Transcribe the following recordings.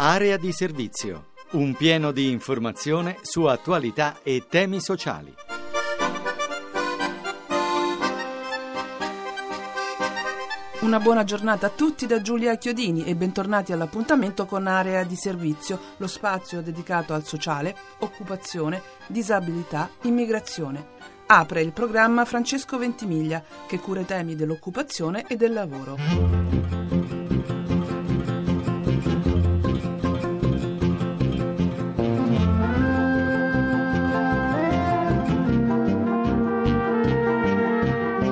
Area di servizio. Un pieno di informazione su attualità e temi sociali. Una buona giornata a tutti da Giulia Chiodini e bentornati all'appuntamento con Area di Servizio, lo spazio dedicato al sociale, occupazione, disabilità, immigrazione. Apre il programma Francesco Ventimiglia che cura i temi dell'occupazione e del lavoro.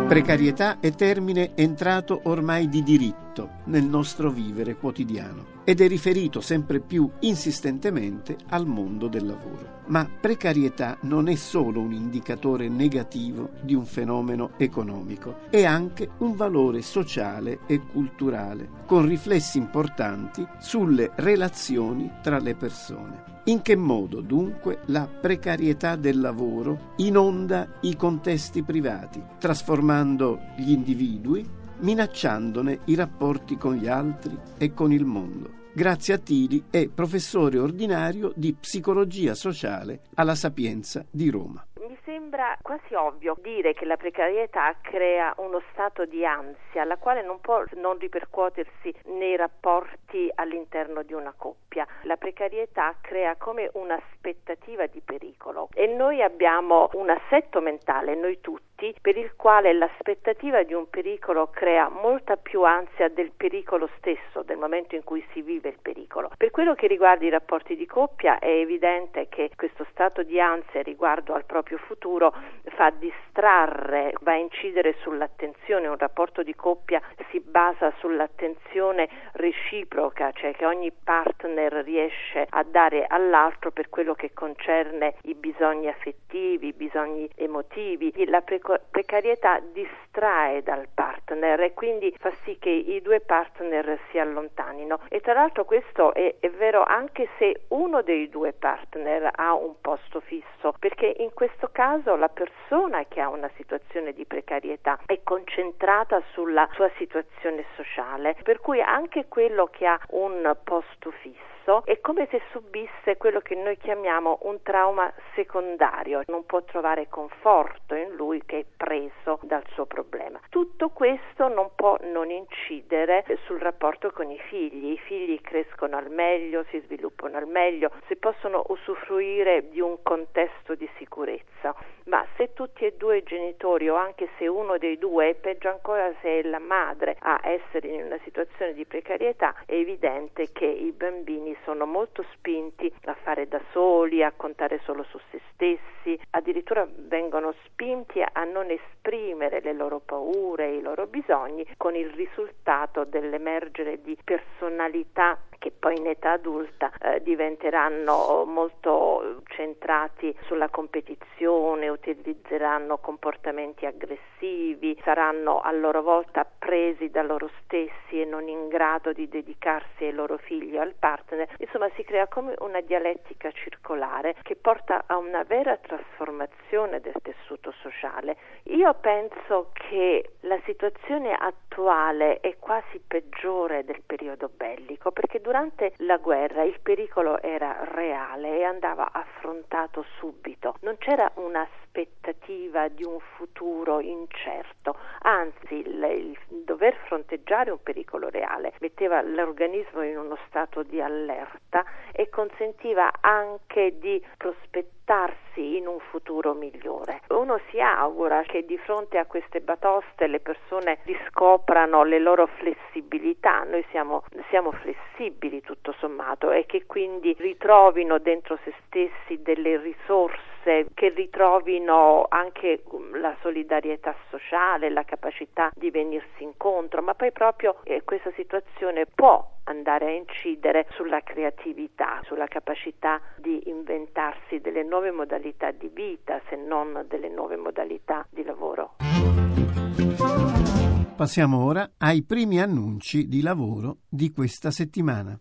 Precarietà è termine entrato ormai di diritto nel nostro vivere quotidiano ed è riferito sempre più insistentemente al mondo del lavoro. Ma precarietà non è solo un indicatore negativo di un fenomeno economico, è anche un valore sociale e culturale, con riflessi importanti sulle relazioni tra le persone. In che modo dunque la precarietà del lavoro inonda i contesti privati, trasformando gli individui, minacciandone i rapporti con gli altri e con il mondo? Grazia Tili è professore ordinario di psicologia sociale alla Sapienza di Roma sembra quasi ovvio dire che la precarietà crea uno stato di ansia, la quale non può non ripercuotersi nei rapporti all'interno di una coppia. La precarietà crea come un'aspettativa di pericolo e noi abbiamo un assetto mentale, noi tutti, per il quale l'aspettativa di un pericolo crea molta più ansia del pericolo stesso, del momento in cui si vive il pericolo. Per quello che riguarda i rapporti di coppia è evidente che questo stato di ansia riguardo al proprio futuro fa distrarre, va a incidere sull'attenzione, un rapporto di coppia si basa sull'attenzione reciproca, cioè che ogni partner riesce a dare all'altro per quello che concerne i bisogni affettivi, i bisogni emotivi. La precarietà distrae dal partner e quindi fa sì che i due partner si allontanino e tra l'altro questo è, è vero anche se uno dei due partner ha un posto fisso perché in questo caso la persona che ha una situazione di precarietà è concentrata sulla sua situazione sociale per cui anche quello che ha un posto fisso è come se subisse quello che noi chiamiamo un trauma secondario, non può trovare conforto in lui che è preso dal suo problema. Tutto questo non può non incidere sul rapporto con i figli, i figli crescono al meglio, si sviluppano al meglio, si possono usufruire di un contesto di sicurezza, ma se tutti e due i genitori o anche se uno dei due, peggio ancora se è la madre a essere in una situazione di precarietà, è evidente che i bambini sono molto spinti a fare da soli, a contare solo su se stessi, addirittura vengono spinti a non esprimere le loro paure, i loro bisogni, con il risultato dell'emergere di personalità poi in età adulta eh, diventeranno molto centrati sulla competizione, utilizzeranno comportamenti aggressivi, saranno a loro volta presi da loro stessi e non in grado di dedicarsi ai loro figli o al partner. Insomma, si crea come una dialettica circolare che porta a una vera trasformazione del tessuto sociale. Io penso che la situazione attuale è quasi peggiore del periodo bellico perché durante la guerra il pericolo era reale e andava affrontato subito. Non c'era un'aspettativa di un futuro incerto, anzi il, il dover fronteggiare un pericolo reale metteva l'organismo in uno stato di allerta e consentiva anche di prospettarsi in un futuro migliore. Uno si augura che di fronte a queste batoste le persone riscoprano le loro flessibilità, noi siamo, siamo flessibili tutto sommato e che quindi ritrovino dentro se stessi delle risorse che ritrovino anche um, la solidarietà sociale, la capacità di venirsi incontro, ma poi proprio eh, questa situazione può andare a incidere sulla creatività, sulla capacità di inventarsi delle nuove modalità di vita, se non delle nuove modalità di lavoro. Passiamo ora ai primi annunci di lavoro di questa settimana.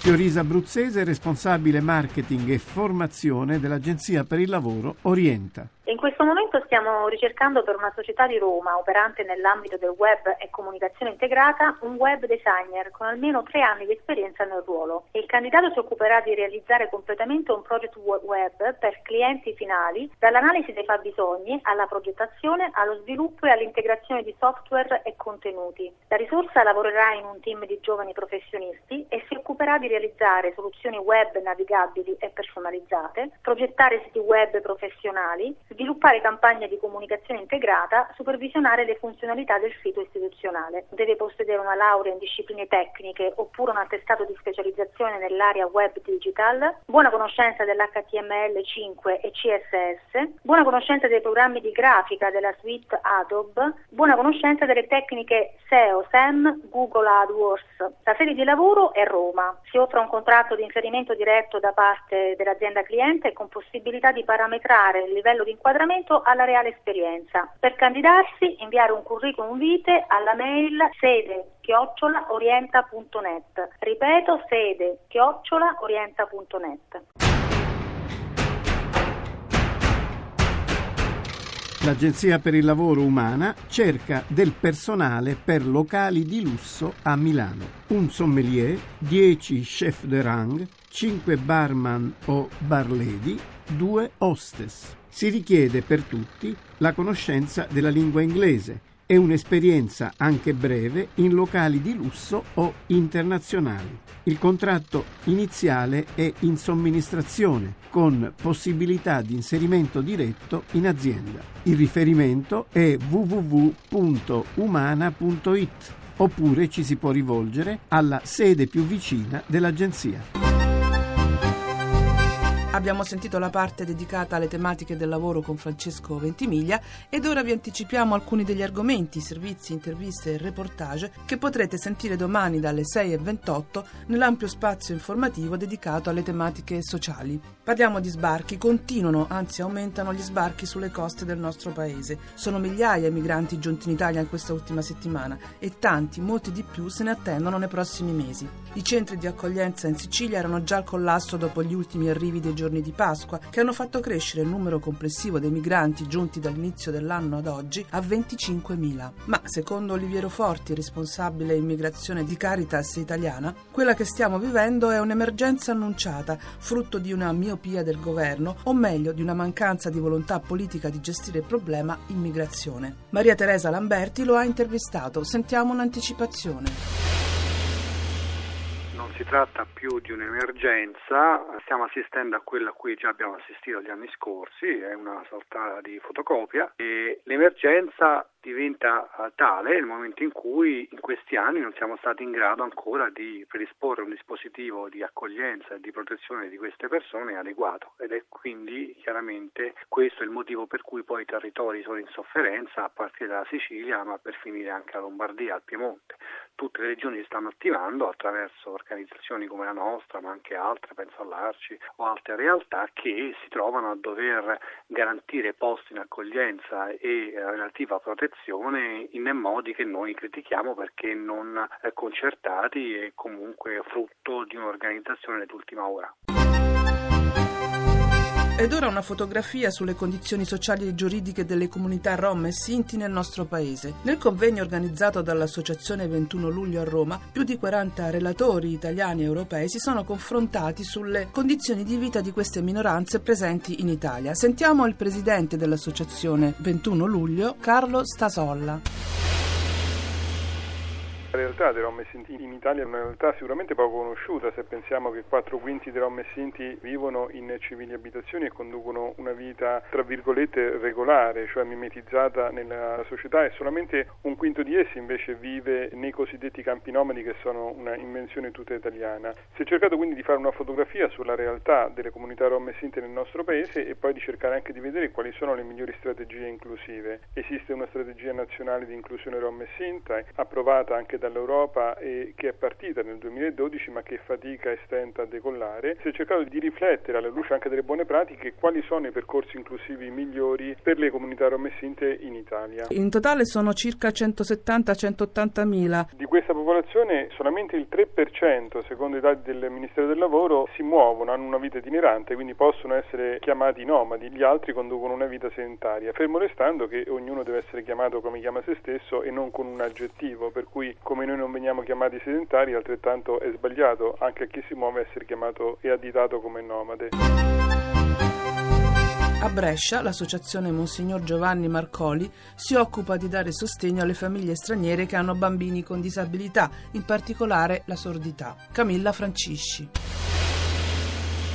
Fiorisa Bruzzese, responsabile marketing e formazione dell'Agenzia per il Lavoro Orienta. In questo momento stiamo ricercando per una società di Roma operante nell'ambito del web e comunicazione integrata un web designer con almeno tre anni di esperienza nel ruolo. Il candidato si occuperà di realizzare completamente un project web per clienti finali, dall'analisi dei fabbisogni alla progettazione, allo sviluppo e all'integrazione di software e contenuti. La risorsa lavorerà in un team di giovani professionisti e si occuperà di realizzare soluzioni web navigabili e personalizzate, progettare siti web professionali, sviluppare campagne di comunicazione integrata, supervisionare le funzionalità del sito istituzionale. Deve possedere una laurea in discipline tecniche oppure un attestato di specializzazione nell'area web digital, buona conoscenza dell'HTML5 e CSS, buona conoscenza dei programmi di grafica della suite Adobe, buona conoscenza delle tecniche SEO, SEM, Google AdWords. La sede di lavoro è Roma. Si offre un contratto di inserimento diretto da parte dell'azienda cliente con possibilità di parametrare il livello di inquadramento inquadramento alla reale esperienza. Per candidarsi inviare un curriculum vitae alla mail sede chiocciolaorienta.net. Ripeto, sede chiocciolaorienta.net. L'Agenzia per il Lavoro Umana cerca del personale per locali di lusso a Milano. Un sommelier, 10 chef de rang, 5 barman o barledi, 2 hostess. Si richiede per tutti la conoscenza della lingua inglese e un'esperienza anche breve in locali di lusso o internazionali. Il contratto iniziale è in somministrazione con possibilità di inserimento diretto in azienda. Il riferimento è www.umana.it oppure ci si può rivolgere alla sede più vicina dell'agenzia. Abbiamo sentito la parte dedicata alle tematiche del lavoro con Francesco Ventimiglia ed ora vi anticipiamo alcuni degli argomenti, servizi, interviste e reportage che potrete sentire domani dalle 6.28 nell'ampio spazio informativo dedicato alle tematiche sociali. Parliamo di sbarchi, continuano, anzi aumentano gli sbarchi sulle coste del nostro paese. Sono migliaia i migranti giunti in Italia in questa ultima settimana e tanti, molti di più se ne attendono nei prossimi mesi. I centri di accoglienza in Sicilia erano già al collasso dopo gli ultimi arrivi dei giorni di Pasqua, che hanno fatto crescere il numero complessivo dei migranti giunti dall'inizio dell'anno ad oggi a 25.000. Ma secondo Oliviero Forti, responsabile immigrazione di Caritas italiana, quella che stiamo vivendo è un'emergenza annunciata, frutto di una miopia del governo, o meglio di una mancanza di volontà politica di gestire il problema immigrazione. Maria Teresa Lamberti lo ha intervistato, sentiamo un'anticipazione si tratta più di un'emergenza, stiamo assistendo a quella a cui già abbiamo assistito gli anni scorsi, è una sorta di fotocopia e l'emergenza diventa eh, tale nel momento in cui in questi anni non siamo stati in grado ancora di predisporre un dispositivo di accoglienza e di protezione di queste persone adeguato ed è quindi chiaramente questo il motivo per cui poi i territori sono in sofferenza a partire dalla Sicilia ma per finire anche a Lombardia, al Piemonte. Tutte le regioni si stanno attivando attraverso organizzazioni come la nostra ma anche altre, penso all'Arci o altre realtà che si trovano a dover garantire posti in accoglienza e eh, relativa protezione direzione in modi che noi critichiamo perché non concertati e comunque frutto di un'organizzazione d'ultima ora. Ed ora una fotografia sulle condizioni sociali e giuridiche delle comunità rom e sinti nel nostro paese. Nel convegno organizzato dall'Associazione 21 luglio a Roma, più di 40 relatori italiani e europei si sono confrontati sulle condizioni di vita di queste minoranze presenti in Italia. Sentiamo il presidente dell'Associazione 21 luglio, Carlo Stasolla. La realtà dei Rom e Sinti in Italia è una realtà sicuramente poco conosciuta se pensiamo che quattro quinti dei Rom e Sinti vivono in civili abitazioni e conducono una vita tra virgolette regolare, cioè mimetizzata nella società e solamente un quinto di essi invece vive nei cosiddetti campi nomadi che sono una invenzione tutta italiana. Si è cercato quindi di fare una fotografia sulla realtà delle comunità Rom e Sinti nel nostro paese e poi di cercare anche di vedere quali sono le migliori strategie inclusive. Esiste una strategia nazionale di inclusione Rom e Sinta approvata anche dall'Europa e che è partita nel 2012 ma che fatica e stenta a decollare. Si è cercato di riflettere alla luce anche delle buone pratiche quali sono i percorsi inclusivi migliori per le comunità romessinte in Italia. In totale sono circa 170-180 mila. Di questa popolazione solamente il 3% secondo i dati del Ministero del Lavoro si muovono, hanno una vita itinerante, quindi possono essere chiamati nomadi, gli altri conducono una vita sedentaria, fermo restando che ognuno deve essere chiamato come chiama se stesso e non con un aggettivo, per cui come noi non veniamo chiamati sedentari, altrettanto è sbagliato anche a chi si muove essere chiamato e additato come nomade. A Brescia l'associazione Monsignor Giovanni Marcoli si occupa di dare sostegno alle famiglie straniere che hanno bambini con disabilità, in particolare la sordità. Camilla Francisci.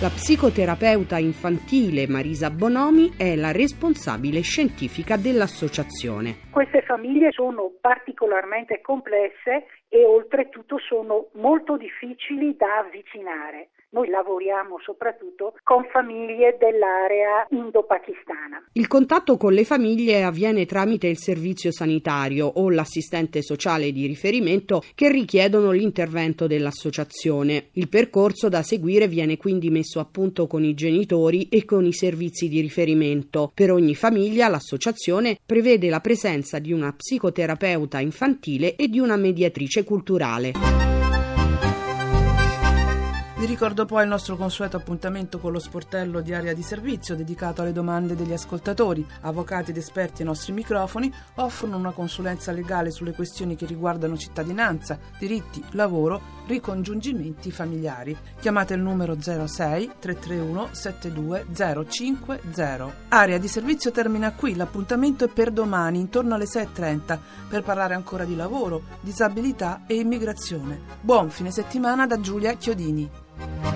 La psicoterapeuta infantile Marisa Bonomi è la responsabile scientifica dell'associazione. Queste famiglie sono particolarmente complesse e oltretutto sono molto difficili da avvicinare. Noi lavoriamo soprattutto con famiglie dell'area indo-pakistana. Il contatto con le famiglie avviene tramite il servizio sanitario o l'assistente sociale di riferimento che richiedono l'intervento dell'associazione. Il percorso da seguire viene quindi messo a punto con i genitori e con i servizi di riferimento. Per ogni famiglia l'associazione prevede la presenza di una psicoterapeuta infantile e di una mediatrice culturale. Vi ricordo poi il nostro consueto appuntamento con lo sportello di area di servizio dedicato alle domande degli ascoltatori. Avvocati ed esperti ai nostri microfoni offrono una consulenza legale sulle questioni che riguardano cittadinanza, diritti, lavoro, ricongiungimenti familiari. Chiamate il numero 06 331 72050. Area di servizio termina qui, l'appuntamento è per domani intorno alle 6.30 per parlare ancora di lavoro, disabilità e immigrazione. Buon fine settimana da Giulia Chiodini.